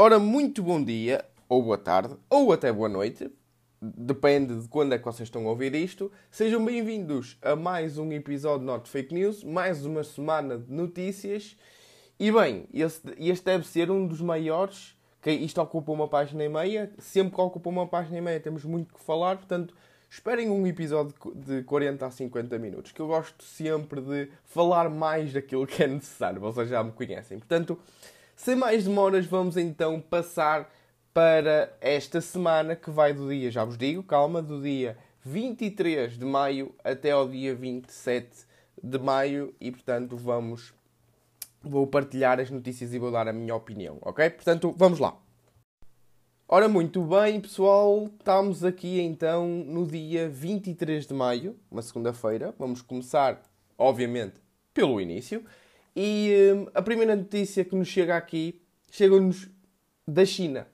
Ora, muito bom dia, ou boa tarde, ou até boa noite, depende de quando é que vocês estão a ouvir isto. Sejam bem-vindos a mais um episódio de Not Fake News, mais uma semana de notícias. E bem, este, este deve ser um dos maiores, que isto ocupa uma página e meia. Sempre que ocupa uma página e meia temos muito que falar, portanto, esperem um episódio de 40 a 50 minutos, que eu gosto sempre de falar mais daquilo que é necessário, vocês já me conhecem. Portanto, sem mais demoras, vamos então passar para esta semana que vai do dia, já vos digo, calma, do dia 23 de maio até ao dia 27 de maio e, portanto, vamos vou partilhar as notícias e vou dar a minha opinião, ok? Portanto, vamos lá. Ora, muito bem, pessoal, estamos aqui então no dia 23 de maio, uma segunda-feira. Vamos começar, obviamente, pelo início. E hum, a primeira notícia que nos chega aqui chega-nos da China,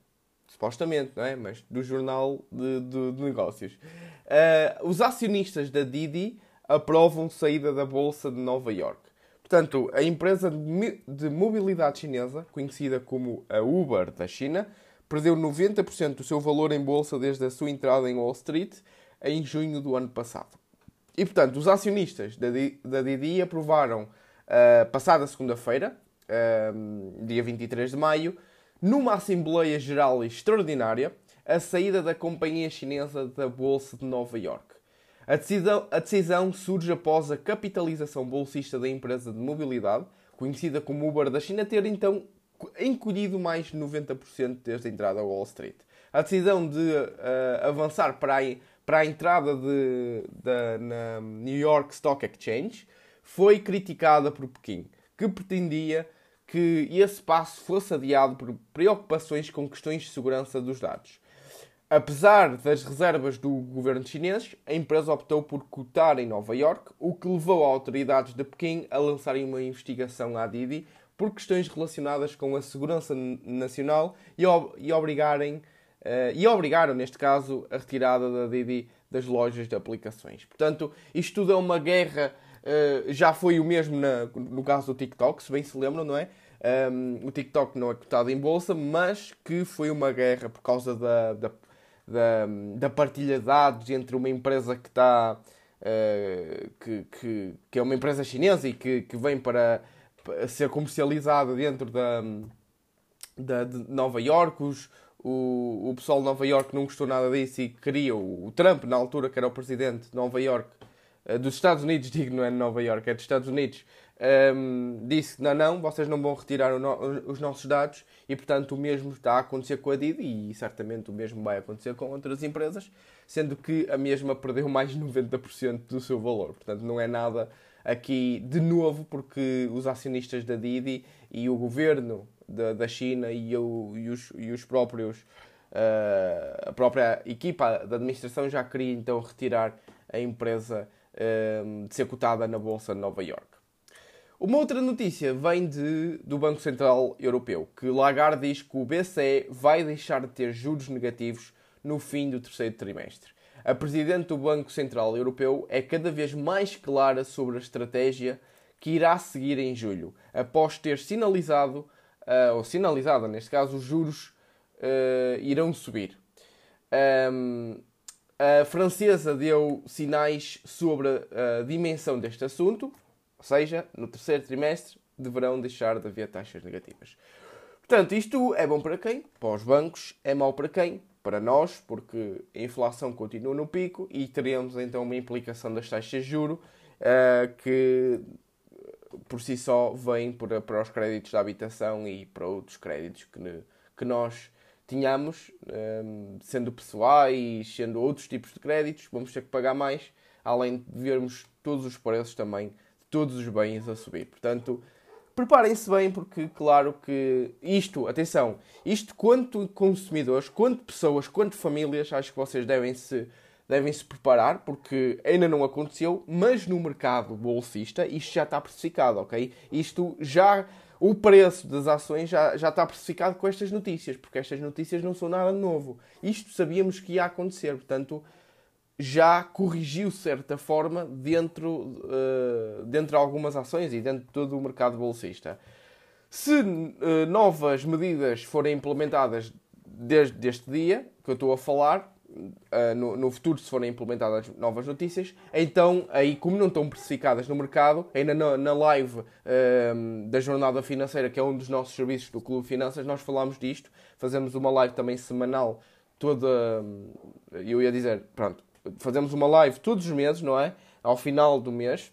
supostamente, não é? Mas do Jornal de, de, de Negócios. Uh, os acionistas da Didi aprovam saída da Bolsa de Nova York. Portanto, a empresa de mobilidade chinesa, conhecida como a Uber da China, perdeu 90% do seu valor em bolsa desde a sua entrada em Wall Street em junho do ano passado. E, portanto, os acionistas da Didi aprovaram uh, passada segunda-feira, uh, dia 23 de maio, numa Assembleia Geral Extraordinária, a saída da companhia chinesa da Bolsa de Nova York. A decisão, a decisão surge após a capitalização bolsista da empresa de mobilidade, conhecida como Uber da China, ter então encolhido mais de 90% desde a entrada ao Wall Street. A decisão de uh, avançar para a, para a entrada de, de, na New York Stock Exchange foi criticada por Pequim, que pretendia que esse passo fosse adiado por preocupações com questões de segurança dos dados. Apesar das reservas do governo chinês, a empresa optou por cotar em Nova York, o que levou autoridades de Pequim a lançarem uma investigação à Didi por questões relacionadas com a segurança nacional e, e obrigarem uh, e obrigaram, neste caso, a retirada da Didi das lojas de aplicações. Portanto, isto tudo é uma guerra Uh, já foi o mesmo na, no caso do TikTok, se bem se lembram, não é? Um, o TikTok não é cotado em bolsa, mas que foi uma guerra por causa da, da, da, da partilha de dados entre uma empresa que está. Uh, que, que, que, é uma empresa chinesa e que, que vem para, para ser comercializada dentro da, da, de Nova York. Os, o, o pessoal de Nova York não gostou nada disso e queria o, o Trump, na altura que era o presidente de Nova York, eh, dos Estados Unidos, digo, não é de Nova York, é dos Estados Unidos, um, ehm, disse: não, não, vocês não vão retirar no, os nossos dados e, portanto, o mesmo está a acontecer com a Didi e certamente o mesmo vai acontecer com outras empresas, sendo que a mesma perdeu mais de 90% do seu valor. Portanto, não é nada aqui de novo, porque os acionistas da Didi e o governo da, da China e, e, os, e os próprios. Uh, a própria equipa da administração já queria então retirar a empresa de ser cotada na Bolsa de Nova York. Uma outra notícia vem de, do Banco Central Europeu, que Lagarde diz que o BCE vai deixar de ter juros negativos no fim do terceiro trimestre. A Presidente do Banco Central Europeu é cada vez mais clara sobre a estratégia que irá seguir em julho, após ter sinalizado, uh, ou sinalizada neste caso, os juros uh, irão subir. Um, ehm, a francesa deu sinais sobre a dimensão deste assunto, ou seja, no terceiro trimestre deverão deixar de haver taxas negativas. Portanto, isto é bom para quem? Para os bancos. É mau para quem? Para nós, porque a inflação continua no pico e teremos então uma implicação das taxas de juro uh, que por si só vem para, para os créditos da habitação e para outros créditos que, que nós tínhamos, um, sendo pessoais, sendo outros tipos de créditos, vamos ter que pagar mais, além de vermos todos os preços também de todos os bens a subir. Portanto, preparem-se bem, porque, claro que isto, atenção, isto quanto consumidores, quanto pessoas, quanto famílias, acho que vocês devem se, devem -se preparar, porque ainda não aconteceu, mas no mercado bolsista isto já está precificado, ok? Isto já o preço das ações já, já está precificado com estas notícias, porque estas notícias não são nada novo. Isto sabíamos que ia acontecer, portanto, já corrigiu certa forma dentro, uh, dentro de algumas ações e dentro de todo o mercado bolsista. Se uh, novas medidas forem implementadas desde este dia que eu estou a falar, uh, no, no, futuro, se forem implementadas novas notícias, então, aí, como não estão precificadas no mercado, ainda na, na live uh, da Jornada Financeira, que é um dos nossos serviços do Clube Finanças, nós falamos disto. Fazemos uma live também semanal, toda. Eu ia dizer, pronto, fazemos uma live todos os meses, não é? Ao final do mês.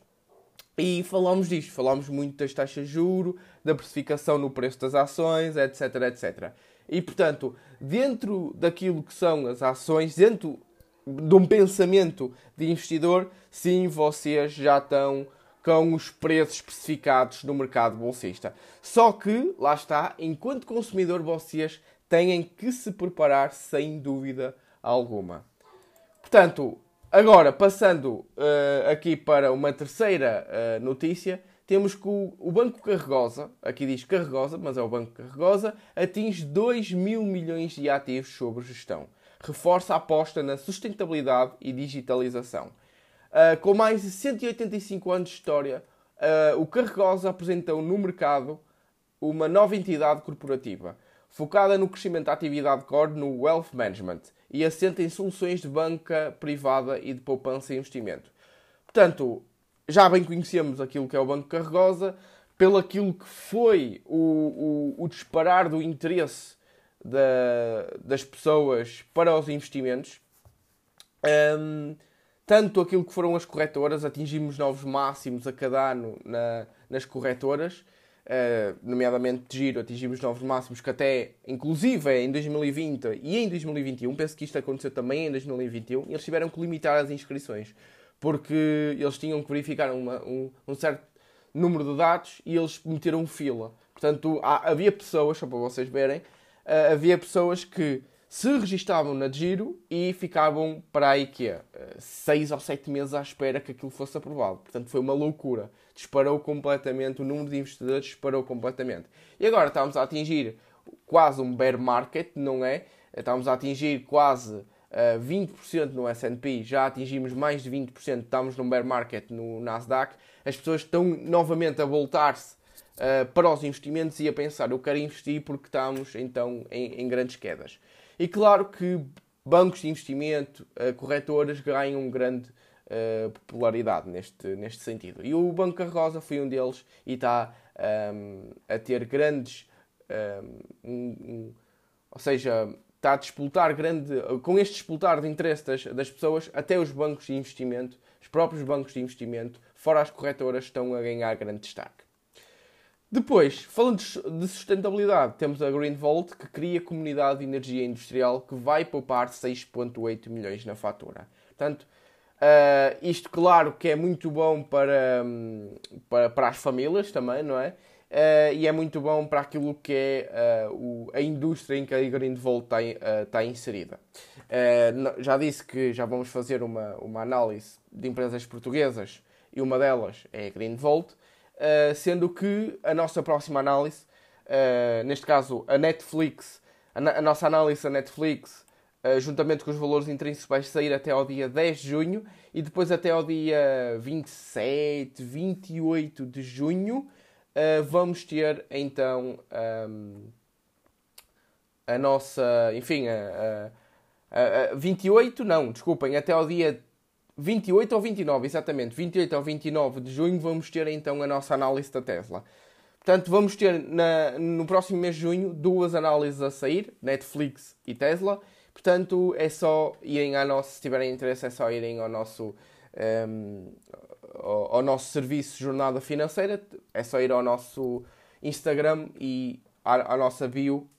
E falamos disto, falamos muito das taxas de juro, da precificação no preço das ações, etc, etc. E, portanto, dentro daquilo que são as ações, dentro de um pensamento de investidor, sim, vocês já estão com os preços especificados no mercado bolsista. Só que, lá está, enquanto consumidor, vocês têm que se preparar sem dúvida alguma. Portanto, agora passando uh, aqui para uma terceira uh, notícia, temos que o, o, Banco Carregosa, aqui diz Carregosa, mas é o Banco Carregosa, atinge 2 mil milhões de ativos sob gestão. Reforça a aposta na sustentabilidade e digitalização. Uh, com mais de 185 anos de história, uh, o Carregosa apresentou no mercado uma nova entidade corporativa, focada no crescimento da atividade core no Wealth Management e assenta em soluções de banca privada e de poupança e investimento. Portanto, já bem conhecemos aquilo que é o Banco Carregosa, pelo aquilo que foi o, o, o disparar do interesse da, das pessoas para os investimentos. Um, tanto aquilo que foram as corretoras, atingimos novos máximos a cada ano na, nas corretoras, uh, nomeadamente de giro, atingimos novos máximos que até, inclusive em 2020 e em 2021, penso que isto aconteceu também em 2021, eles tiveram que limitar as inscrições porque eles tinham que verificar uma, um, um, certo número de dados e eles meteram fila. Portanto, há, havia pessoas, só para vocês verem, uh, havia pessoas que se registavam na Giro e ficavam para aí que uh, seis ou sete meses à espera que aquilo fosse aprovado. Portanto, foi uma loucura. Disparou completamente, o número de investidores disparou completamente. E agora estamos a atingir quase um bear market, não é? Estamos a atingir quase uh, 20% no S&P, já atingimos mais de 20%, estamos num bear market no Nasdaq, as pessoas estão novamente a voltar-se uh, para os investimentos e a pensar, eu quero investir porque estamos então em, em grandes quedas. E claro que bancos de investimento, uh, corretoras ganham grande popularidade neste, neste sentido. E o Banco Rosa foi um deles e está um, a ter grandes. Um, um, ou seja, está a disputar grande, com este disputar de interesse das, das pessoas, até os bancos de investimento, os próprios bancos de investimento, fora as corretoras, estão a ganhar grande destaque. Depois, falando de sustentabilidade, temos a Green Volt, que cria comunidade de energia industrial que vai poupar 6,8 milhões na fatura. Portanto, uh, isto claro que é muito bom para, um, para, para as famílias também, não é? Uh, e é muito bom para aquilo que é uh, o, a indústria em que a Grindvolt está, uh, está inserida. já disse que já vamos fazer uma, uma análise de empresas portuguesas e uma delas é a Grindvolt, sendo que a nossa próxima análise, neste caso a Netflix, a, a nossa análise da Netflix, juntamente com os valores intrínsecos, vai sair até ao dia 10 de junho e depois até ao dia 27, 28 de junho uh, vamos ter então um, a nossa, enfim, a, a, a, 28, não, desculpem, até ao dia 28 ou 29, exatamente, 28 ou 29 de junho vamos ter então a nossa análise da Tesla. Portanto, vamos ter na, no próximo mês de junho duas análises a sair, Netflix e Tesla. Portanto, é só irem ao nosso, se tiverem interesse, é só irem ao nosso, um, ao, ao, nosso serviço Jornada Financeira, é só ir ao nosso Instagram e à, à nossa bio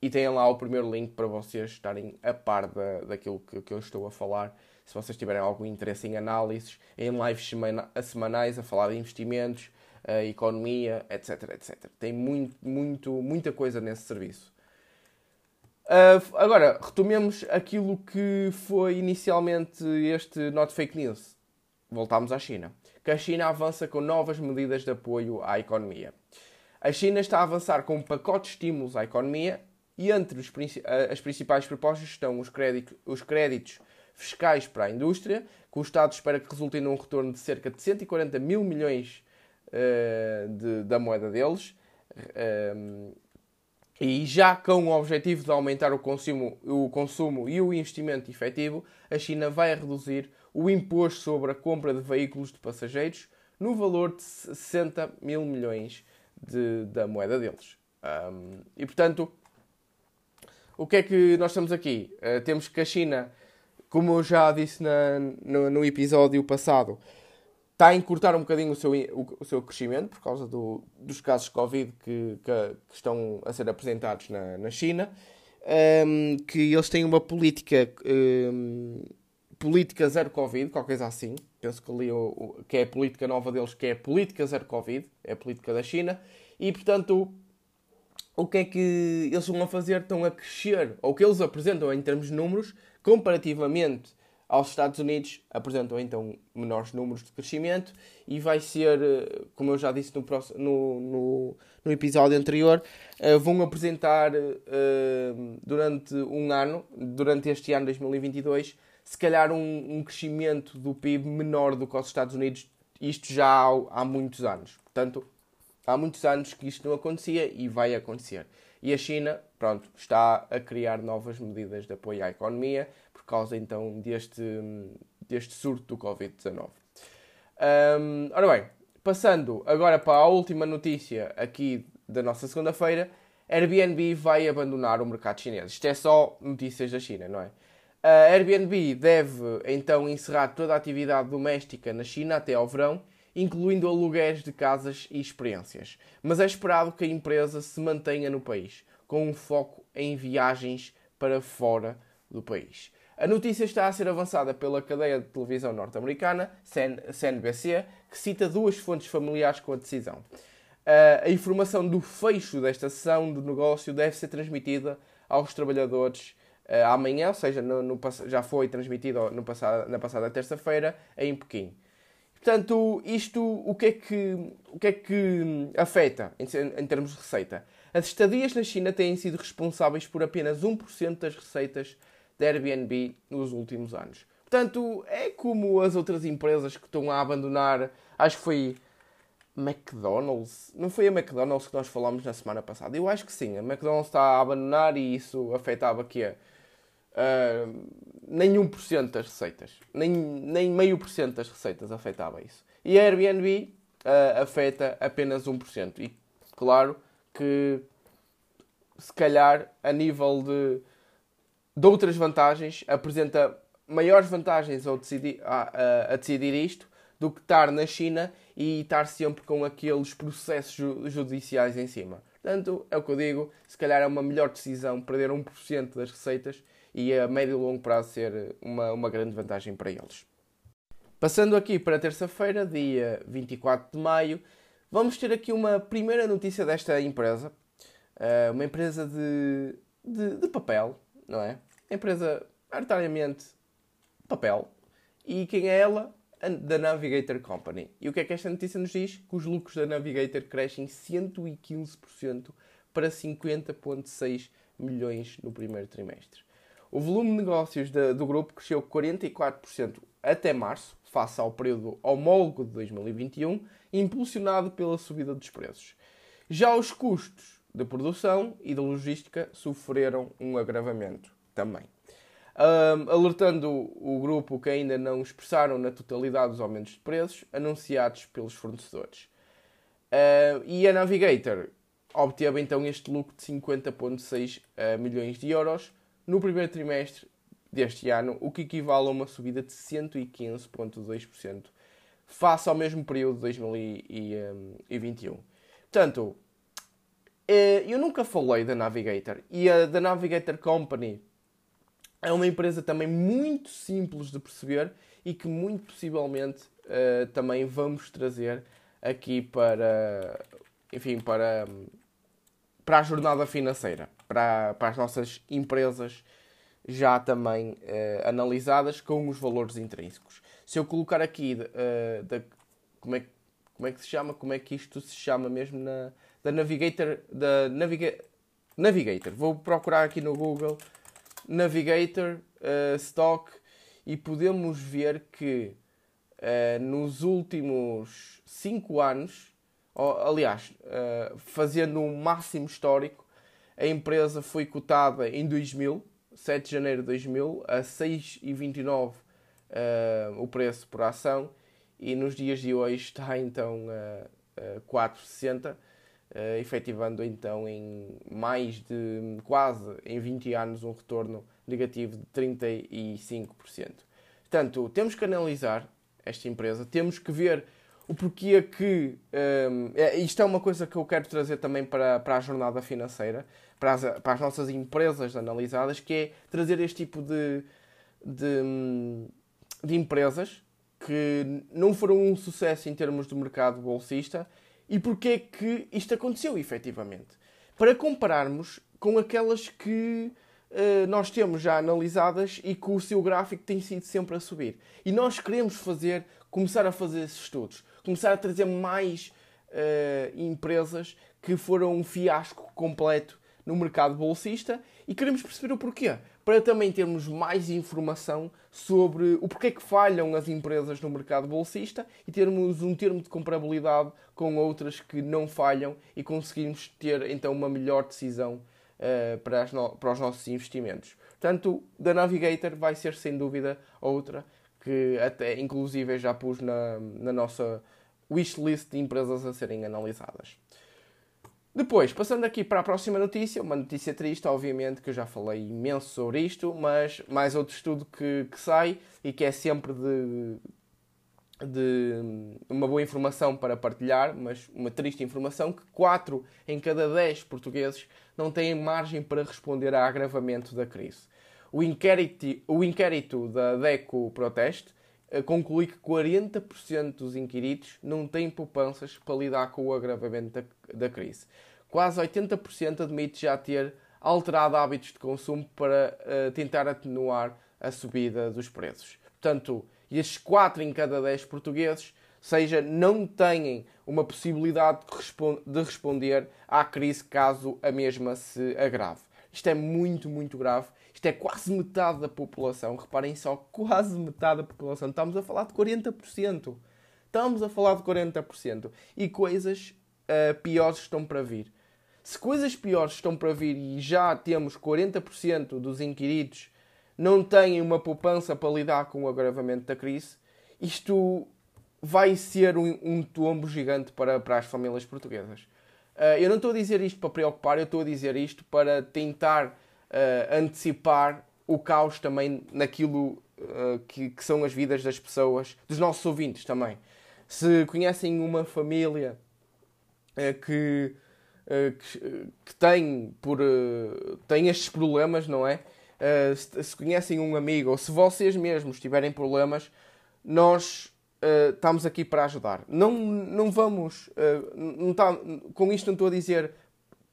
e têm lá o primeiro link para vocês estarem a par da, daquilo que, que eu estou a falar. Se vocês tiverem algum interesse em análises, em lives semana, semanais a falar de investimentos, a economia, etc, etc. Tem muito, muito, muita coisa nesse serviço. Uh, agora, retomemos aquilo que foi inicialmente este Not Fake News. Voltámos à China que a China avança com novas medidas de apoio à economia. A China está a avançar com um pacote de estímulos à economia e entre os, as principais propostas estão os créditos, os créditos fiscais para a indústria, que o Estado espera que resultem num retorno de cerca de 140 mil milhões uh, de, da moeda deles, Um, e já com o objetivo de aumentar o consumo, o consumo e o investimento efetivo, a China vai reduzir o imposto sobre a compra de veículos de passageiros no valor de 60 mil milhões de, da moeda deles. Um, e portanto, o que é que nós estamos aqui? Uh, temos que a China, como eu já disse na, no, no, episódio passado, está a encurtar um bocadinho o seu, o, o seu crescimento por causa do, dos casos de Covid que, que, que, estão a ser apresentados na, na China. Um, que eles têm uma política um, política zero Covid, qualquer coisa assim. Penso que ali o, o, que é a política nova deles, que é a política zero Covid, é a política da China. E portanto, o que é que eles vão fazer? Estão a crescer, ou que eles apresentam em termos de números, comparativamente aos Estados Unidos, apresentam então menores números de crescimento e vai ser, eh, como eu já disse no, no, no, no episódio anterior, uh, vão apresentar uh, durante um ano, durante este ano 2022, se calhar um, um, crescimento do PIB menor do que os Estados Unidos, isto já há, há muitos anos. Portanto, há muitos anos que isto não acontecia e vai acontecer. E a China, pronto, está a criar novas medidas de apoio à economia por causa então deste, deste surto do Covid-19. Um, ora bem, passando agora para a última notícia aqui da nossa segunda-feira, Airbnb vai abandonar o mercado chinês. Isto é só notícias da China, não é? A Airbnb deve então encerrar toda a atividade doméstica na China até ao verão incluindo aluguéis de casas e experiências. Mas é esperado que a empresa se mantenha no país, com um foco em viagens para fora do país. A notícia está a ser avançada pela cadeia de televisão norte-americana, CNBC, que cita duas fontes familiares com a decisão. A informação do fecho desta sessão do negócio deve ser transmitida aos trabalhadores amanhã, ou seja, no, no, já foi transmitida no passado, na passada terça-feira em Pequim. Portanto, isto o que é que, o que, é que afeta em, em termos de receita? As estadias na China têm sido responsáveis por apenas 1% das receitas da Airbnb nos últimos anos. Portanto, é como as outras empresas que estão a abandonar. Acho que foi McDonald's. Não foi a McDonald's que nós falámos na semana passada? Eu acho que sim. A McDonald's está a abandonar e isso afetava aqui a uh, nem 1% das receitas, nem, nem meio por cento das receitas afetava isso. E a Airbnb uh, afeta apenas 1%. E claro que se calhar a nível de, de outras vantagens apresenta maiores vantagens ao decidir, a, a, a decidir isto do que estar na China e estar sempre com aqueles processos judiciais em cima. Portanto, é o que eu digo, se calhar é uma melhor decisão perder 1% das receitas e a médio e longo prazo ser uma, uma grande vantagem para eles. Passando aqui para terça-feira, dia 24 de maio, vamos ter aqui uma primeira notícia desta empresa. Uh, uma empresa de, de, de, papel, não é? Empresa, arbitrariamente, papel. E quem é ela? da Navigator Company. E o que é que esta notícia nos diz? Que os lucros da Navigator crescem 115% para 50,6 milhões no primeiro trimestre. O volume de negócios de, do grupo cresceu 44% até março, face ao período homólogo de 2021, impulsionado pela subida dos preços. Já os custos de produção e de logística sofreram um agravamento também. Um, alertando o grupo que ainda não expressaram na totalidade os aumentos de preços anunciados pelos fornecedores. Uh, e a Navigator obteve então este lucro de 50,6 uh, milhões de euros, no primeiro trimestre deste ano, o que equivale a uma subida de 115,2% face ao mesmo período de 2021. Portanto, eh, eu nunca falei da Navigator e a da Navigator Company é uma empresa também muito simples de perceber e que muito possivelmente uh, também vamos trazer aqui para, enfim, para, para a jornada financeira para, para as nossas empresas já também uh, analisadas com os valores intrínsecos. Se eu colocar aqui uh, da, como, é, como é que se chama, como é que isto se chama mesmo na da Navigator, da Naviga, Navigator. Vou procurar aqui no Google Navigator uh, Stock e podemos ver que nos últimos 5 anos, aliás, uh, fazendo um máximo histórico, a empresa foi cotada em 2000, 7 de janeiro de 2000, a 6,29 uh, o preço por ação e nos dias de hoje está então a, a 4,60, uh, efetivando então em mais de quase em 20 anos um retorno negativo de 35%. Portanto, temos que analisar esta empresa, temos que ver o porquê que. Um, é, isto é uma coisa que eu quero trazer também para, para a jornada financeira, para as, para as nossas empresas analisadas, que é trazer este tipo de, de, de empresas que não foram um sucesso em termos de mercado bolsista e porquê que isto aconteceu efetivamente. Para compararmos com aquelas que uh, nós temos já analisadas e que o seu gráfico tem sido sempre a subir. E nós queremos fazer, começar a fazer esses estudos começar a trazer mais uh, empresas que foram um fiasco completo no mercado bolsista e queremos perceber o porquê, para também termos mais informação sobre o porquê que falham as empresas no mercado bolsista e termos um termo de comparabilidade com outras que não falham e conseguirmos ter então uma melhor decisão uh, para, no para os nossos investimentos. Portanto, da Navigator vai ser sem dúvida outra que até inclusive já pus na, na nossa wishlist de empresas a serem analisadas. Depois, passando aqui para a próxima notícia, uma notícia triste, obviamente, que eu já falei imenso sobre isto, mas mais outro estudo que, que sai e que é sempre de, de uma boa informação para partilhar, mas uma triste informação, que 4 em cada 10 portugueses não têm margem para responder a agravamento da crise. O inquérito, o inquérito da DECO Proteste conclui que 40% dos inquiridos não têm poupanças para lidar com o agravamento da, da crise. Quase 80% admite já ter alterado hábitos de consumo para uh, tentar atenuar a subida dos preços. Portanto, estes 4 em cada 10 portugueses, seja, não têm uma possibilidade de, de responder à crise caso a mesma se agrave. Isto é muito, muito grave isto é quase metade da população. Reparem só, quase metade da população. Estamos a falar de 40%. Estamos a falar de 40%. E coisas uh, piores estão para vir. Se coisas piores estão para vir e já temos 40% dos inquiridos não têm uma poupança para lidar com o agravamento da crise, isto vai ser um, um tombo gigante para, para as famílias portuguesas. Uh, eu não estou a dizer isto para preocupar, eu estou a dizer isto para tentar uh, antecipar o caos também naquilo uh, que, que, são as vidas das pessoas, dos nossos ouvintes também. Se conhecem uma família que, que, que, tem, por, tem estes problemas, não é? Se, se, conhecem um amigo ou se vocês mesmos tiverem problemas, nós estamos aqui para ajudar. Não, não vamos. não tá, com isto não estou a dizer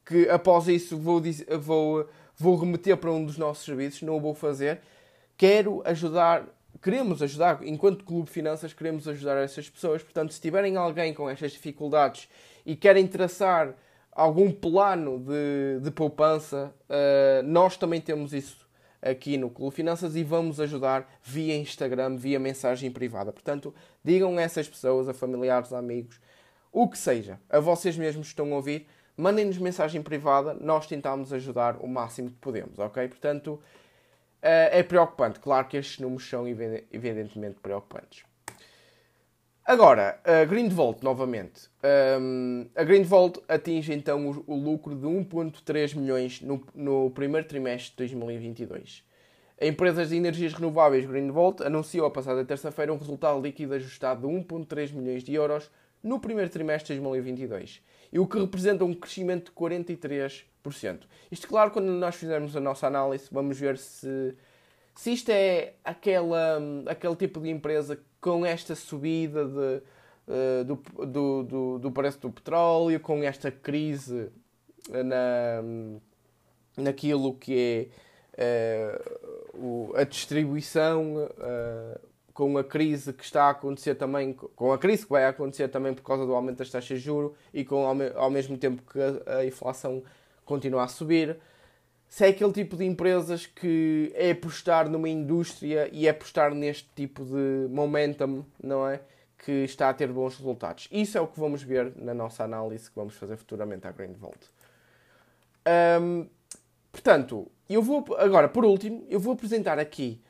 que após isso vou, vou vou remeter para um dos nossos serviços, não o vou fazer. Quero ajudar, queremos ajudar, enquanto Clube Finanças, queremos ajudar essas pessoas. Portanto, se tiverem alguém com estas dificuldades e querem traçar algum plano de, de poupança, uh, nós também temos isso aqui no Clube Finanças e vamos ajudar via Instagram, via mensagem privada. Portanto, digam a essas pessoas, a familiares, a amigos, o que seja, a vocês mesmos que estão a ouvir, mandem-nos mensagem privada, nós tentamos ajudar o máximo que podemos, ok? Portanto, eh, é preocupante. Claro que estes números são evidentemente preocupantes. Agora, a Greenvolt novamente. Um, a Greenvolt atinge então o, o lucro de 1,3 milhões no, no, primeiro trimestre de 2022. A empresa de energias renováveis Greenvolt anunciou a passada terça-feira um resultado líquido ajustado de 1,3 milhões de euros no primeiro trimestre de 2022 e o que representa um crescimento de 43%. Isto, claro, quando nós fizermos a nossa análise, vamos ver se, se isto é aquela, aquele tipo de empresa com esta subida de, uh, do, do, do, do, preço do petróleo, com esta crise na, naquilo que é uh, o, a distribuição. Uh, com a crise que está a acontecer também, com a crise que vai acontecer também por causa do aumento das taxas de juros e com ao, ao mesmo tempo que a, a, inflação continua a subir. Se é aquele tipo de empresas que é apostar numa indústria e é apostar neste tipo de momentum, não é? que está a ter bons resultados. Isso é o que vamos ver na nossa análise que vamos fazer futuramente à Greenvolt. Um, portanto, eu vou agora, por último, eu vou apresentar aqui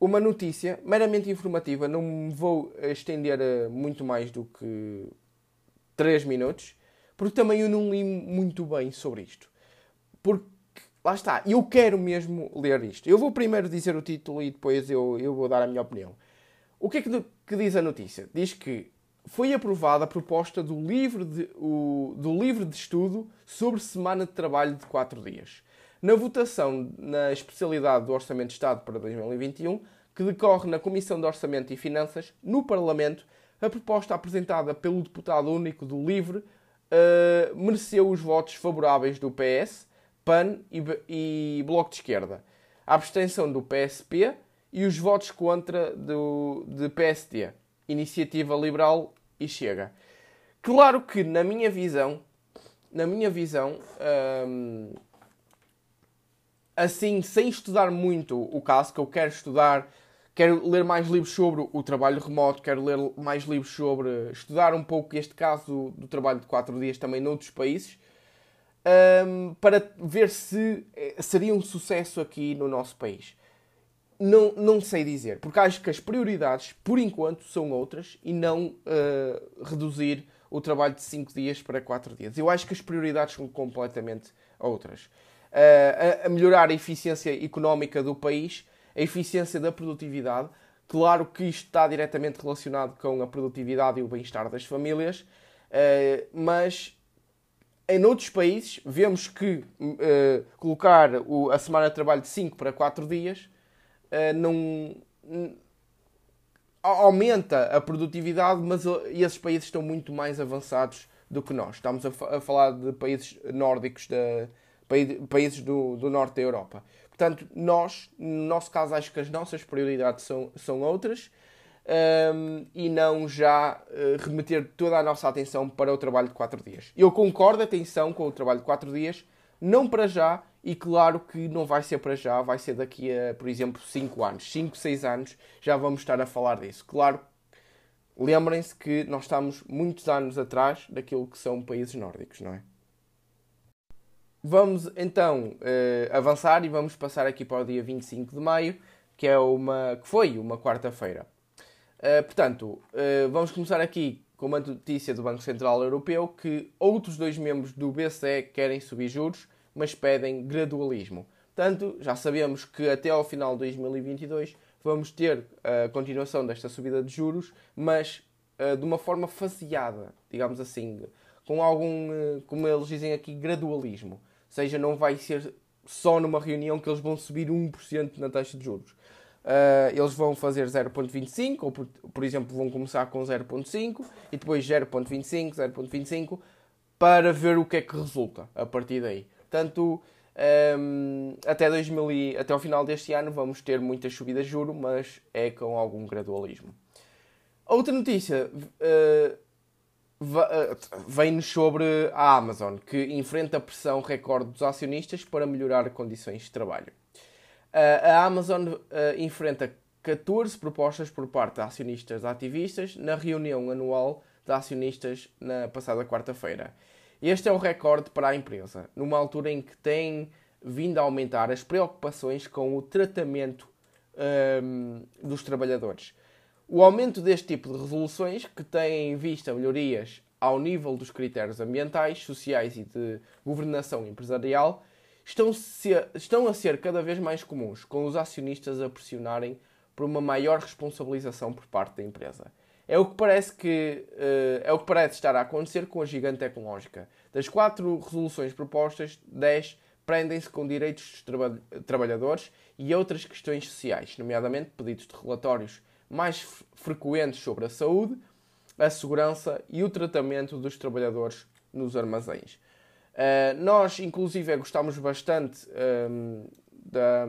uma notícia meramente informativa. Não me vou estender eh, muito mais do que 3 minutos, porque também eu não li muito bem sobre isto. Porque lá está, eu quero mesmo ler isto. Eu vou primeiro dizer o título e depois eu, eu vou dar a minha opinião. O que é que, que diz a notícia? Diz que foi aprovada a proposta do livro, de, o, do livro de estudo sobre semana de trabalho de 4 dias. Na votação na especialidade do Orçamento de Estado para 2021, que decorre na Comissão de Orçamento e Finanças, no Parlamento, a proposta apresentada pelo deputado único do LIVRE uh, mereceu os votos favoráveis do PS, PAN e, e Bloco de Esquerda, a abstenção do PSP e os votos contra do, de PSD, Iniciativa Liberal e Chega. Claro que na minha visão, na minha visão, hum, assim, sem estudar muito o caso, que eu quero estudar, quero ler mais livros sobre o trabalho remoto, quero ler mais livros sobre estudar um pouco este caso do, do trabalho de 4 dias também noutros países, um, para ver se eh, seria um sucesso aqui no nosso país. Não, não sei dizer, porque acho que as prioridades, por enquanto, são outras e não uh, reduzir o trabalho de 5 dias para 4 dias. Eu acho que as prioridades são completamente outras. Uh, a, a melhorar a eficiência económica do país, a eficiência da produtividade. Claro que isto está diretamente relacionado com a produtividade e o bem-estar das famílias, uh, mas em outros países vemos que uh, colocar o, a semana de trabalho de 5 para 4 dias uh, não aumenta a produtividade, mas esses países estão muito mais avançados do que nós. Estamos a, a falar de países nórdicos, países do, do, norte da Europa. Portanto, nós, no nosso caso, acho que as nossas prioridades são, são outras um, e não já uh, remeter toda a nossa atenção para o trabalho de 4 dias. Eu concordo, atenção, com o trabalho de 4 dias, não para já, e claro que não vai ser para já, vai ser daqui a, por exemplo, 5 anos, 5, 6 anos, já vamos estar a falar disso. Claro, lembrem-se que nós estamos muitos anos atrás daquilo que são países nórdicos, não é? Vamos então uh, avançar e vamos passar aqui para o dia 25 de maio, que, é uma, que foi uma quarta-feira. Uh, portanto, uh, vamos começar aqui com uma notícia do Banco Central Europeu que outros dois membros do BCE querem subir juros mas pedem gradualismo. Portanto, já sabemos que até ao final de 2022 vamos ter a continuação desta subida de juros, mas uh, de uma forma faseada, digamos assim, com algum, como eles dizem aqui, gradualismo. Ou seja, não vai ser só numa reunião que eles vão subir 1% na taxa de juros. Uh, eles vão fazer 0.25, ou por, por, exemplo, vão começar com 0.5 e depois 0.25, 0.25, para ver o que é que resulta a partir daí. Portanto, um, até, 2000 e, até ao final deste ano vamos ter muitas subidas de juro, mas é com algum gradualismo. Outra notícia uh, vem-nos sobre a Amazon, que enfrenta pressão recorde dos acionistas para melhorar condições de trabalho. A Amazon uh, enfrenta 14 propostas por parte de acionistas ativistas na reunião anual de acionistas na passada quarta-feira. Este é o recorde para a empresa, numa altura em que tem vindo a aumentar as preocupações com o tratamento um, dos trabalhadores. O aumento deste tipo de resoluções, que têm em vista melhorias ao nível dos critérios ambientais, sociais e de governação empresarial, estão, estão a ser cada vez mais comuns, com os acionistas a pressionarem por uma maior responsabilização por parte da empresa. É o que parece que uh, é o que parece estar a acontecer com a gigante tecnológica. Das quatro resoluções propostas, 10 prendem-se com direitos dos traba trabalhadores e outras questões sociais, nomeadamente pedidos de relatórios mais frequentes sobre a saúde, a segurança e o tratamento dos trabalhadores nos armazéns. Uh, nós, inclusive, gostamos bastante um, ehm, da.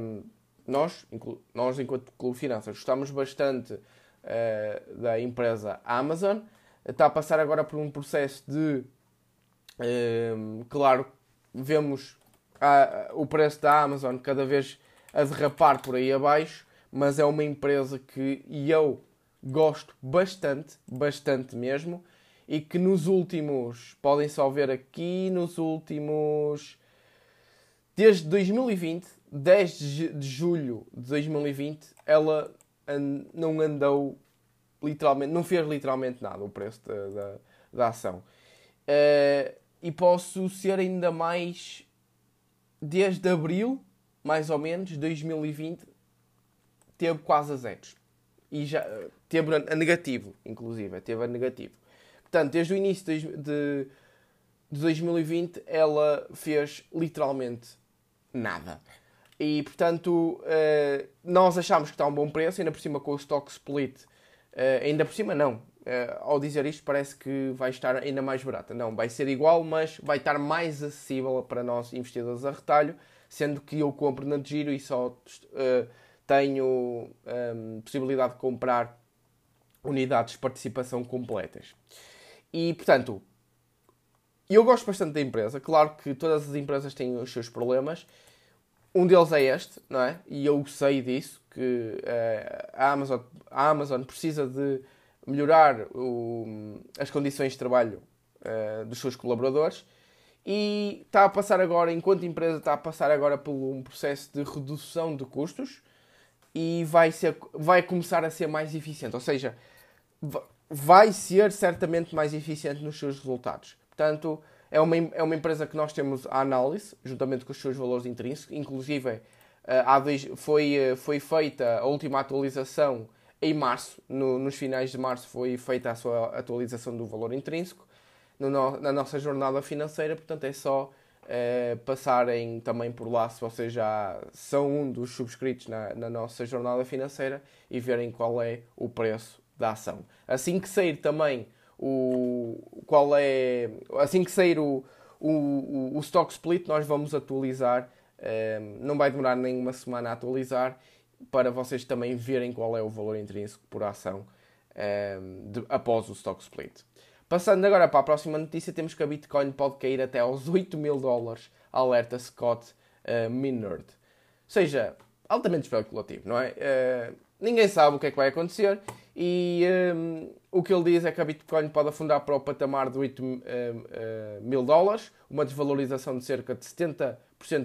Nós, nós, enquanto Clube Finanças, gostamos bastante uh, da empresa Amazon. Está a passar agora por um processo de. Uh, claro, vemos a, o preço da Amazon cada vez a derrapar por aí abaixo, mas é uma empresa que eu gosto bastante, bastante mesmo, e que nos últimos, podem só ver aqui, nos últimos, desde 2020, 10 de julho de 2020, ela não andou literalmente, não fez literalmente nada o preço da, da, da ação. Uh, e posso ser ainda mais desde abril, mais ou menos, 2020, teve quase a zeros. E já teve a negativo, inclusive, teve a negativo. Portanto, desde o início de, de, de 2020, ela fez literalmente nada. E, portanto, uh, nós achámos que está a um bom preço, ainda por cima com o stock split. Uh, ainda por cima, não. Uh, ao dizer isto, parece que vai estar ainda mais barata. Não, vai ser igual, mas vai estar mais acessível para nós investidores a retalho, sendo que eu compro na Giro e só tenho um, ehm, possibilidade de comprar unidades de participação completas. E, portanto, eu gosto bastante da empresa. Claro que todas as empresas têm os seus problemas um deles é este, não é? E eu sei disso, que uh, a, Amazon, a Amazon precisa de melhorar o, as condições de trabalho uh, dos seus colaboradores e está a passar agora, enquanto empresa, está a passar agora por um processo de redução de custos e vai, ser, vai começar a ser mais eficiente. Ou seja, vai ser certamente mais eficiente nos seus resultados. Portanto, é uma, é uma empresa que nós temos a análise, juntamente com os seus valores intrínsecos. Inclusive, eh, há dois, foi, eh, foi feita a última atualização em março, no, nos finais de março foi feita a sua atualização do valor intrínseco no, na nossa jornada financeira, portanto é só é, passarem também por lá se vocês já são um dos subscritos na, na nossa jornada financeira e verem qual é o preço da ação. Assim que sair também o, qual é. Assim que sair o, o, o stock split, nós vamos atualizar. Ehm, não vai demorar nem uma semana a atualizar para vocês também verem qual é o valor intrínseco por ação ehm, de, após o stock split. Passando agora para a próxima notícia, temos que a Bitcoin pode cair até aos 8 mil dólares, alerta Scott uh, Minerd. Ou seja, altamente especulativo, não é? Uh, ninguém sabe o que é que vai acontecer e um, o que ele diz é que a Bitcoin pode afundar para o patamar de 8 uh, uh, mil dólares, uma desvalorização de cerca de 70%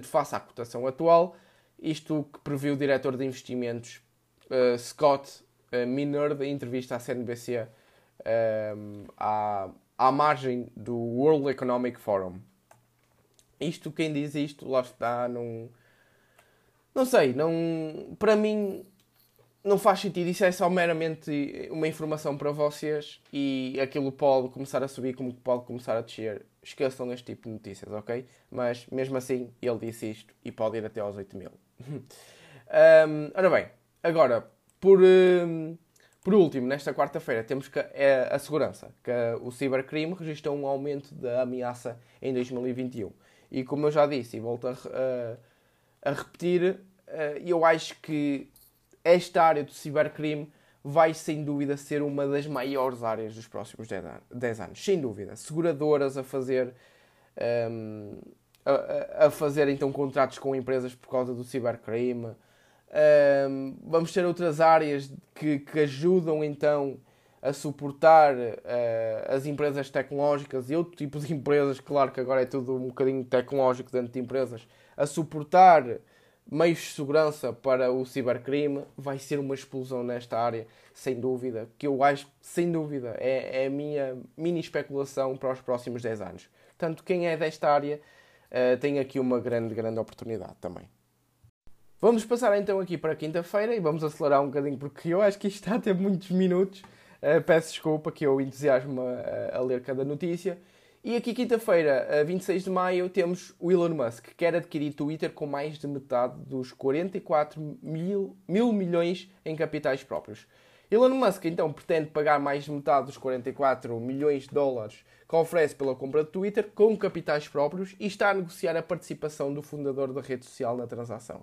face à cotação atual. Isto que previu o diretor de investimentos uh, Scott uh, Minerd em entrevista à CNBC à, à margem do World Economic Forum. Isto, quem diz isto, lá está, não. Não sei, não. Para mim, não faz sentido. Isso é só meramente uma informação para vocês e aquilo pode começar a subir como pode começar a descer. Esqueçam este tipo de notícias, ok? Mas mesmo assim, ele disse isto e pode ir até aos 8 mil. um, ora bem, agora, por, um, por último, nesta quarta-feira, temos que, é a segurança, que o cibercrime registrou um aumento da ameaça em 2021. E como eu já disse, e volto a, a, a repetir, uh, eu acho que esta área do cibercrime vai sem dúvida ser uma das maiores áreas dos próximos 10 anos. Sem dúvida. Seguradoras a fazer. Um, a, a, fazer então contratos com empresas por causa do cibercrime. Um, vamos ter outras áreas que, que ajudam então a suportar uh, as empresas tecnológicas e outro tipo de empresas, claro que agora é tudo um bocadinho tecnológico dentro de empresas, a suportar meios de segurança para o cibercrime, vai ser uma explosão nesta área, sem dúvida, que eu acho, sem dúvida, é, é a minha mini especulação para os próximos 10 anos. Portanto, quem é desta área uh, tem aqui uma grande, grande oportunidade também. Vamos passar então aqui para quinta-feira e vamos acelerar um bocadinho porque eu acho que isto está a ter muitos minutos. Uh, peço desculpa que eu entusiasmo a, a ler cada notícia. E aqui, quinta-feira, 26 de maio, temos o Elon Musk, que quer adquirir Twitter com mais de metade dos 44 mil, mil milhões em capitais próprios. Elon Musk, então, pretende pagar mais de metade dos 44 milhões de dólares que oferece pela compra de Twitter com capitais próprios e está a negociar a participação do fundador da rede social na transação.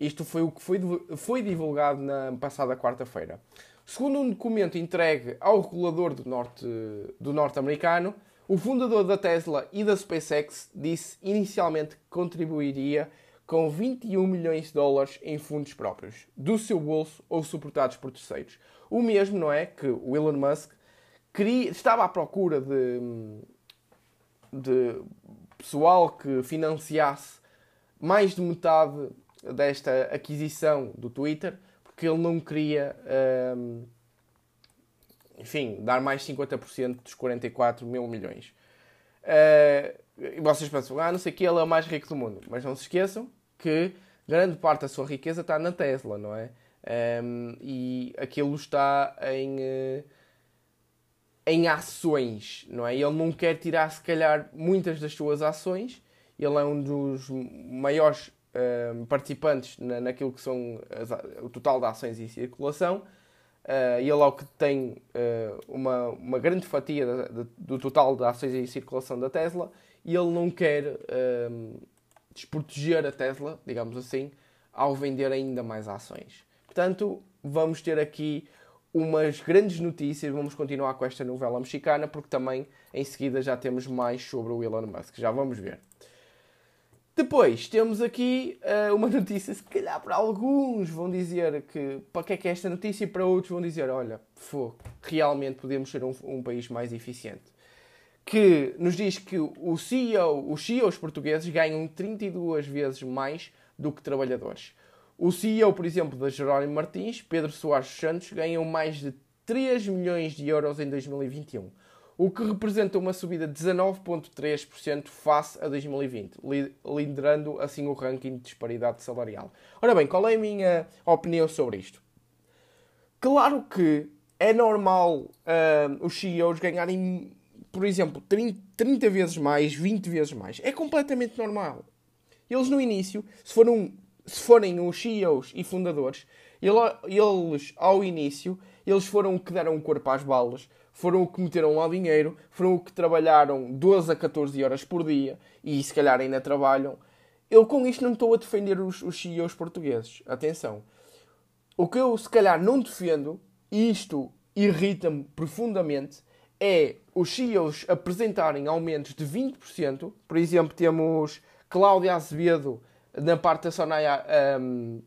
Isto foi o que foi, foi divulgado na passada quarta-feira. Segundo um documento entregue ao regulador do norte, do norte-americano, o fundador da Tesla e da SpaceX disse inicialmente que contribuiria com 21 milhões de dólares em fundos próprios, do seu bolso ou suportados por terceiros. O mesmo, não é? Que o Elon Musk queria, estava à procura de, de pessoal que financiasse mais de metade desta aquisição do Twitter, porque ele não queria, hum, enfim, dar mais 50% dos 44 mil milhões. Uh, e vocês pensam, ah, não sei que ele é o mais rico do mundo. Mas não se esqueçam que grande parte da sua riqueza está na Tesla, não é? Um, e aquilo está em, uh, em ações, não é? Ele não quer tirar, se calhar, muitas das suas ações. Ele é um dos maiores uh, participantes na, naquilo que são as, o total de ações em circulação. Uh, ele é o que tem uh, uma, uma grande fatia do total de ações em circulação da Tesla e ele não quer uh, desproteger a Tesla, digamos assim, ao vender ainda mais ações. Portanto, vamos ter aqui umas grandes notícias. Vamos continuar com esta novela mexicana, porque também em seguida já temos mais sobre o Elon Musk. Já vamos ver. Depois temos aqui uh, uma notícia, se calhar para alguns vão dizer que para que é que é esta notícia e para outros vão dizer, olha, fô, realmente podemos ser um, um, país mais eficiente. Que nos diz que o CEO, os CEOs portugueses ganham 32 vezes mais do que trabalhadores. O CEO, por exemplo, da Jerónimo Martins, Pedro Soares Santos, ganham mais de 3 milhões de euros em 2021 o que representa uma subida de 19,3% face a 2020, liderando assim o ranking de disparidade salarial. Ora bem, qual é a minha opinião sobre isto? Claro que é normal uh, os CEOs ganharem, por exemplo, 30, 30 vezes mais, 20 vezes mais. É completamente normal. Eles no início, se, foram, se forem os CEOs e fundadores, eles ao início, eles foram que deram o corpo às balas, foram o que meteram lá dinheiro, foram o que trabalharam 12 a 14 horas por dia e se calhar ainda trabalham. Eu com isto não estou a defender os, os CEOs portugueses. Atenção. O que eu se calhar não defendo, e isto irrita-me profundamente, é os CEOs apresentarem aumentos de 20%. Por exemplo, temos Cláudia Azevedo na parte da Sonaia um,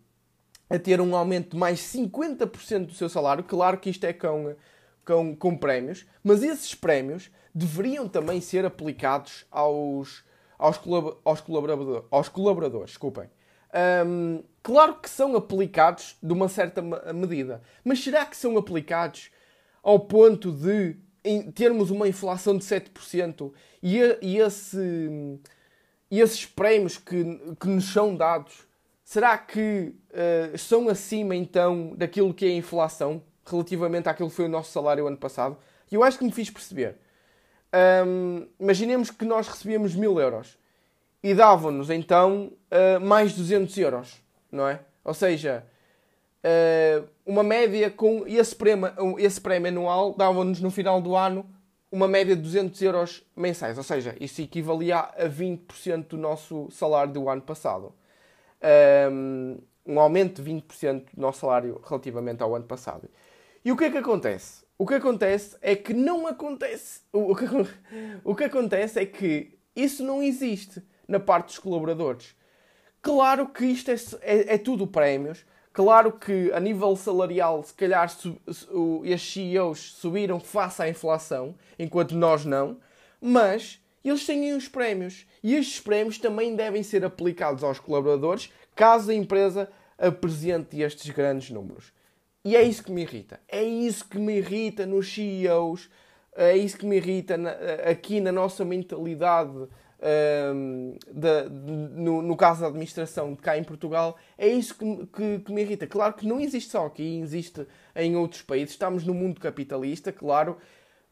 a ter um aumento de mais 50% do seu salário. Claro que isto é com com, com prémios, mas esses prémios deveriam também ser aplicados aos, aos, colab aos, colaborador, aos colaboradores. Desculpem. Um, claro que são aplicados de uma certa medida, mas será que são aplicados ao ponto de termos uma inflação de 7% e, e, esse, e esses prémios que, que nos são dados, será que uh, são acima então daquilo que é a inflação? Relativamente àquilo que foi o nosso salário ano passado. E eu acho que me fiz perceber. Um, imaginemos que nós recebíamos mil euros e davam-nos então uh, mais 200 euros, não é? Ou seja, uh, uma média com esse prémio, esse prémio anual dava-nos no final do ano uma média de 200 euros mensais. Ou seja, isso equivalia a 20% do nosso salário do ano passado. Um, um aumento de 20% do nosso salário relativamente ao ano passado. E o que é que acontece? O que acontece é que não acontece. O que, o que acontece é que isso não existe na parte dos colaboradores. Claro que isto é, é, é tudo prémios. Claro que a nível salarial, se calhar su, su, estes CEOs subiram face à inflação, enquanto nós não. Mas eles têm os prémios. E estes prémios também devem ser aplicados aos colaboradores caso a empresa apresente estes grandes números. E é isso que me irrita. É isso que me irrita nos CEOs, é isso que me irrita na, aqui na nossa mentalidade, um, no, no, caso da administração de cá em Portugal, é isso que, que, que, me irrita. Claro que não existe só aqui, existe em outros países. Estamos no mundo capitalista, claro,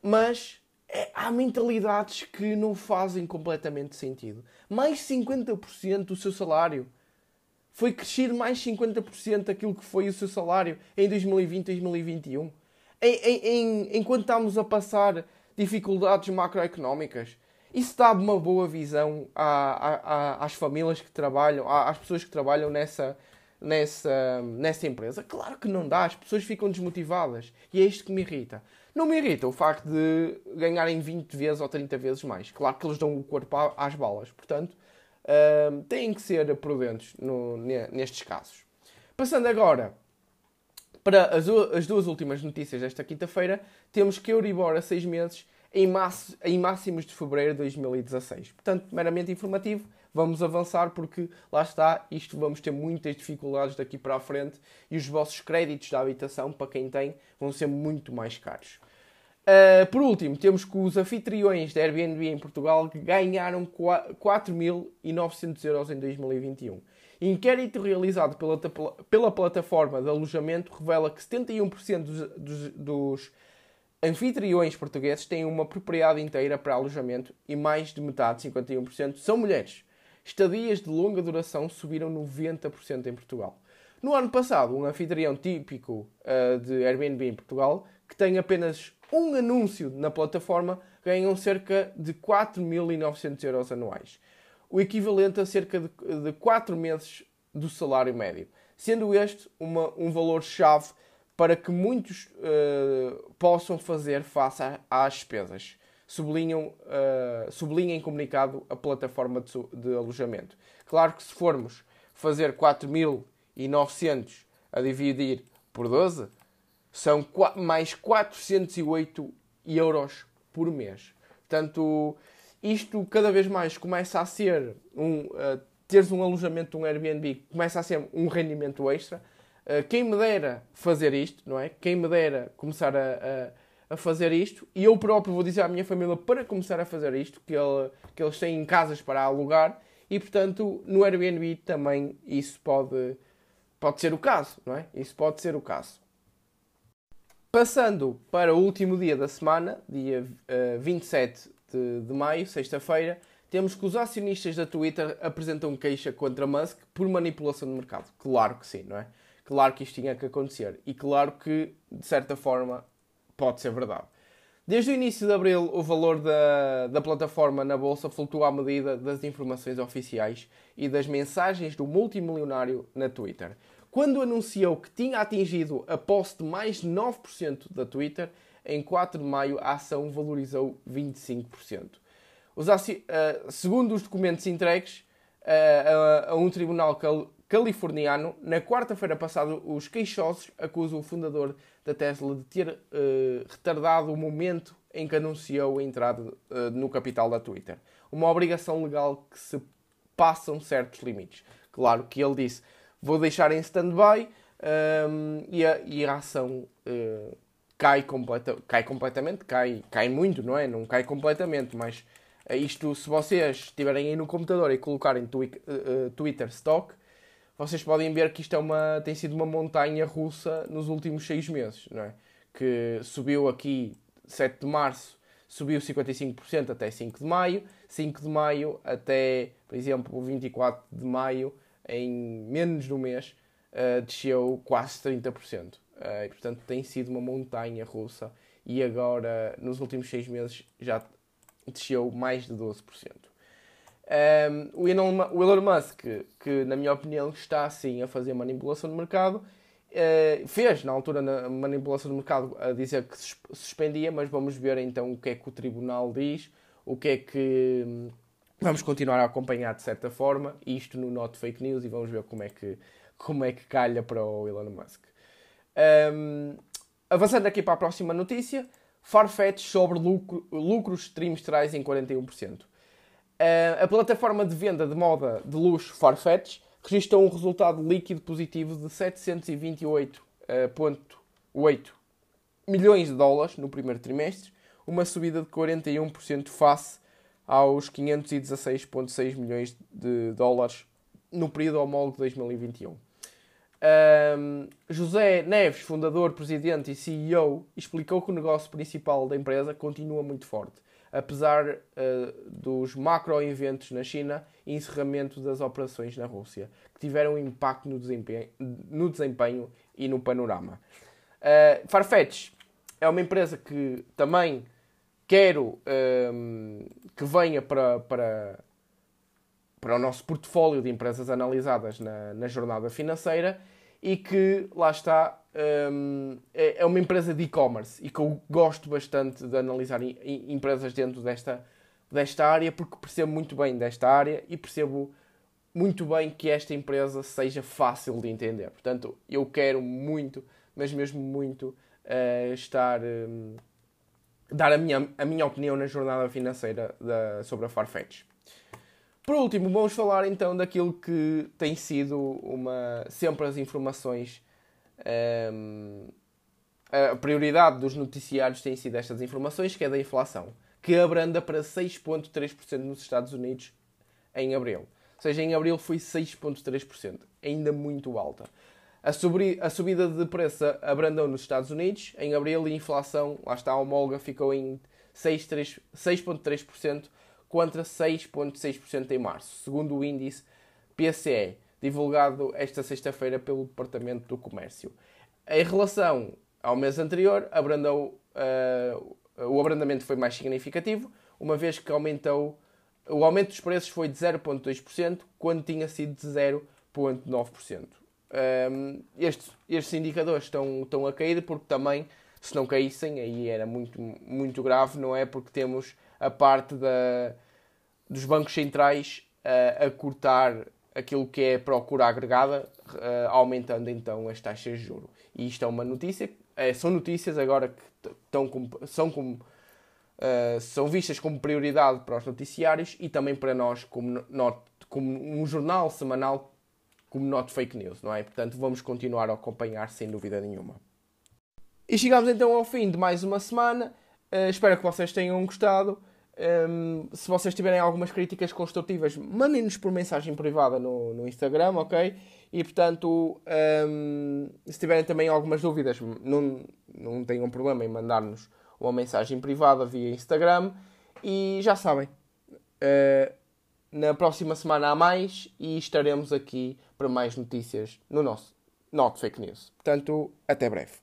mas é, há mentalidades que não fazem completamente sentido. Mais 50% do seu salário foi crescer mais 50% daquilo que foi o seu salário em 2020 e 2021. Em, em, em, enquanto estamos a passar dificuldades macroeconómicas, isso dá uma boa visão às famílias que trabalham, às pessoas que trabalham nessa, nessa, nessa empresa? Claro que não dá, as pessoas ficam desmotivadas. E é isto que me irrita. Não me irrita o facto de ganharem 20 vezes ou 30 vezes mais. Claro que eles dão o corpo às balas. Portanto, uh, têm que ser prudentes no, nestes casos. Passando agora para as, as duas últimas notícias desta quinta-feira, temos que Euribor a 6 meses em, mass, em máximos de fevereiro de 2016. Portanto, meramente informativo, vamos avançar porque lá está, isto vamos ter muitas dificuldades daqui para a frente e os vossos créditos da habitação, para quem tem, vão ser muito mais caros. Uh, por último, temos que os anfitriões da Airbnb em Portugal ganharam 4.900 euros em 2021. Inquérito realizado pela, pela plataforma de alojamento revela que 71% dos, dos, dos anfitriões portugueses têm uma propriedade inteira para alojamento e mais de metade, 51%, são mulheres. Estadias de longa duração subiram 90% em Portugal. No ano passado, um anfitrião típico uh, de Airbnb em Portugal, que tem apenas um anúncio na plataforma, ganham cerca de 4.900 euros anuais, o equivalente a cerca de, de 4 meses do salário médio, sendo este uma, um valor-chave para que muitos uh, possam fazer face às despesas. Sublinham, uh, em comunicado a plataforma de, de alojamento. Claro que se formos fazer 4.900 a dividir por 12, são mais 408 euros por mês. Portanto, isto cada vez mais começa a ser um. Uh, teres um alojamento, um Airbnb, começa a ser um rendimento extra. Uh, quem me dera fazer isto, não é? Quem me dera começar a, a, a, fazer isto, e eu próprio vou dizer à minha família para começar a fazer isto, que, ele, que eles têm casas para alugar, e portanto no Airbnb também isso pode, pode ser o caso, não é? Isso pode ser o caso. Passando para o último dia da semana, dia uh, 27 de, de maio, sexta-feira, temos que os acionistas da Twitter apresentam queixa contra Musk por manipulação do mercado. Claro que sim, não é? Claro que isto tinha que acontecer. E claro que, de certa forma, pode ser verdade. Desde o início de abril, o valor da, da plataforma na bolsa flutua à medida das informações oficiais e das mensagens do multimilionário na Twitter quando anunciou que tinha atingido a posse de mais de 9% da Twitter, em 4 de maio a ação valorizou 25%. Os uh, segundo os documentos entregues uh, a, a, um tribunal cal californiano, na quarta-feira passada, os queixosos acusam o fundador da Tesla de ter uh, retardado o momento em que anunciou a entrada no capital da Twitter. Uma obrigação legal que se passam certos limites. Claro que ele disse vou deixar em stand-by um, e, e, a, ação uh, cai, completa, cai completamente, cai, cai muito, não é? Não cai completamente, mas uh, isto, se vocês estiverem aí no computador e colocarem twi uh, Twitter Stock, vocês podem ver que isto é uma, tem sido uma montanha russa nos últimos seis meses, não é? Que subiu aqui 7 de março, subiu 55% até 5 de maio, 5 de maio até, por exemplo, 24 de maio, em menos de um mês, uh, desceu quase 30%. Uh, eh, e, portanto, tem sido uma montanha russa e agora, nos últimos seis meses, já desceu mais de 12%. Um, ehm, o, Elon, o Elon Musk, que na minha opinião está sim a fazer manipulação de mercado, uh, fez na altura na manipulação de mercado a dizer que suspendia, mas vamos ver então o que é que o tribunal diz, o que é que Vamos continuar a acompanhar de certa forma isto no Not Fake News e vamos ver como é que, como é que calha para o Elon Musk. Um, avançando aqui para a próxima notícia, Farfetch sobre lucro, lucros trimestrais em 41%. Uh, a plataforma de venda de moda de luxo Farfetch registrou um resultado líquido positivo de 728,8 milhões de dólares no primeiro trimestre, uma subida de 41% face aos 516,6 milhões de dólares no período homólogo de 2021. Um, José Neves, fundador, presidente e CEO, explicou que o negócio principal da empresa continua muito forte, apesar uh, dos macro-eventos na China e encerramento das operações na Rússia, que tiveram impacto no desempenho, no desempenho e no panorama. Uh, Farfetch é uma empresa que também quero um, que venha para, para, para o nosso portfólio de empresas analisadas na, na jornada financeira e que, lá está, um, é, é uma empresa de e-commerce e que eu gosto bastante de analisar empresas dentro desta desta área porque percebo muito bem desta área e percebo muito bem que esta empresa seja fácil de entender. Portanto, eu quero muito, mas mesmo muito, uh, estar. Um, dar a minha, a minha opinião na jornada financeira da, sobre a Farfetch. Por último, vamos falar então daquilo que tem sido uma, sempre as informações. Um, a prioridade dos noticiários tem sido estas informações, que é da inflação, que abranda para 6,3% nos Estados Unidos em abril. Ou seja, em abril foi 6,3%, ainda muito alta. A, subida de preço abrandou nos Estados Unidos em abril e a inflação, lá está, a homóloga, ficou em 6,3% contra 6,6% em março, segundo o índice PCE, divulgado esta sexta-feira pelo Departamento do Comércio. Em relação ao mês anterior, abrandou, uh, o abrandamento foi mais significativo, uma vez que aumentou, o aumento dos preços foi de 0,2%, quando tinha sido de 0,9%. Um, estes, estes indicadores estão, estão a cair porque também, se não caíssem, aí era muito, muito grave, não é? Porque temos a parte da, dos bancos centrais uh, a cortar aquilo que é procura agregada, uh, aumentando então as taxas de juro. E isto é uma notícia, é, são notícias agora que estão com, são, uh, são vistas como prioridade para os noticiários e também para nós como, not, como um jornal semanal como not fake news, não é? Portanto, vamos continuar a acompanhar sem dúvida nenhuma. E chegamos então ao fim de mais uma semana. Uh, espero que vocês tenham gostado. Um, ehm, se vocês tiverem algumas críticas construtivas, mandem-nos por mensagem privada no, no, Instagram, ok? E portanto, um, ehm, se tiverem também algumas dúvidas, não, não tenham problema em mandar-nos uma mensagem privada via Instagram. E já sabem, uh, na próxima semana há mais e estaremos aqui para mais notícias no nosso Not Fake News. Portanto, até breve.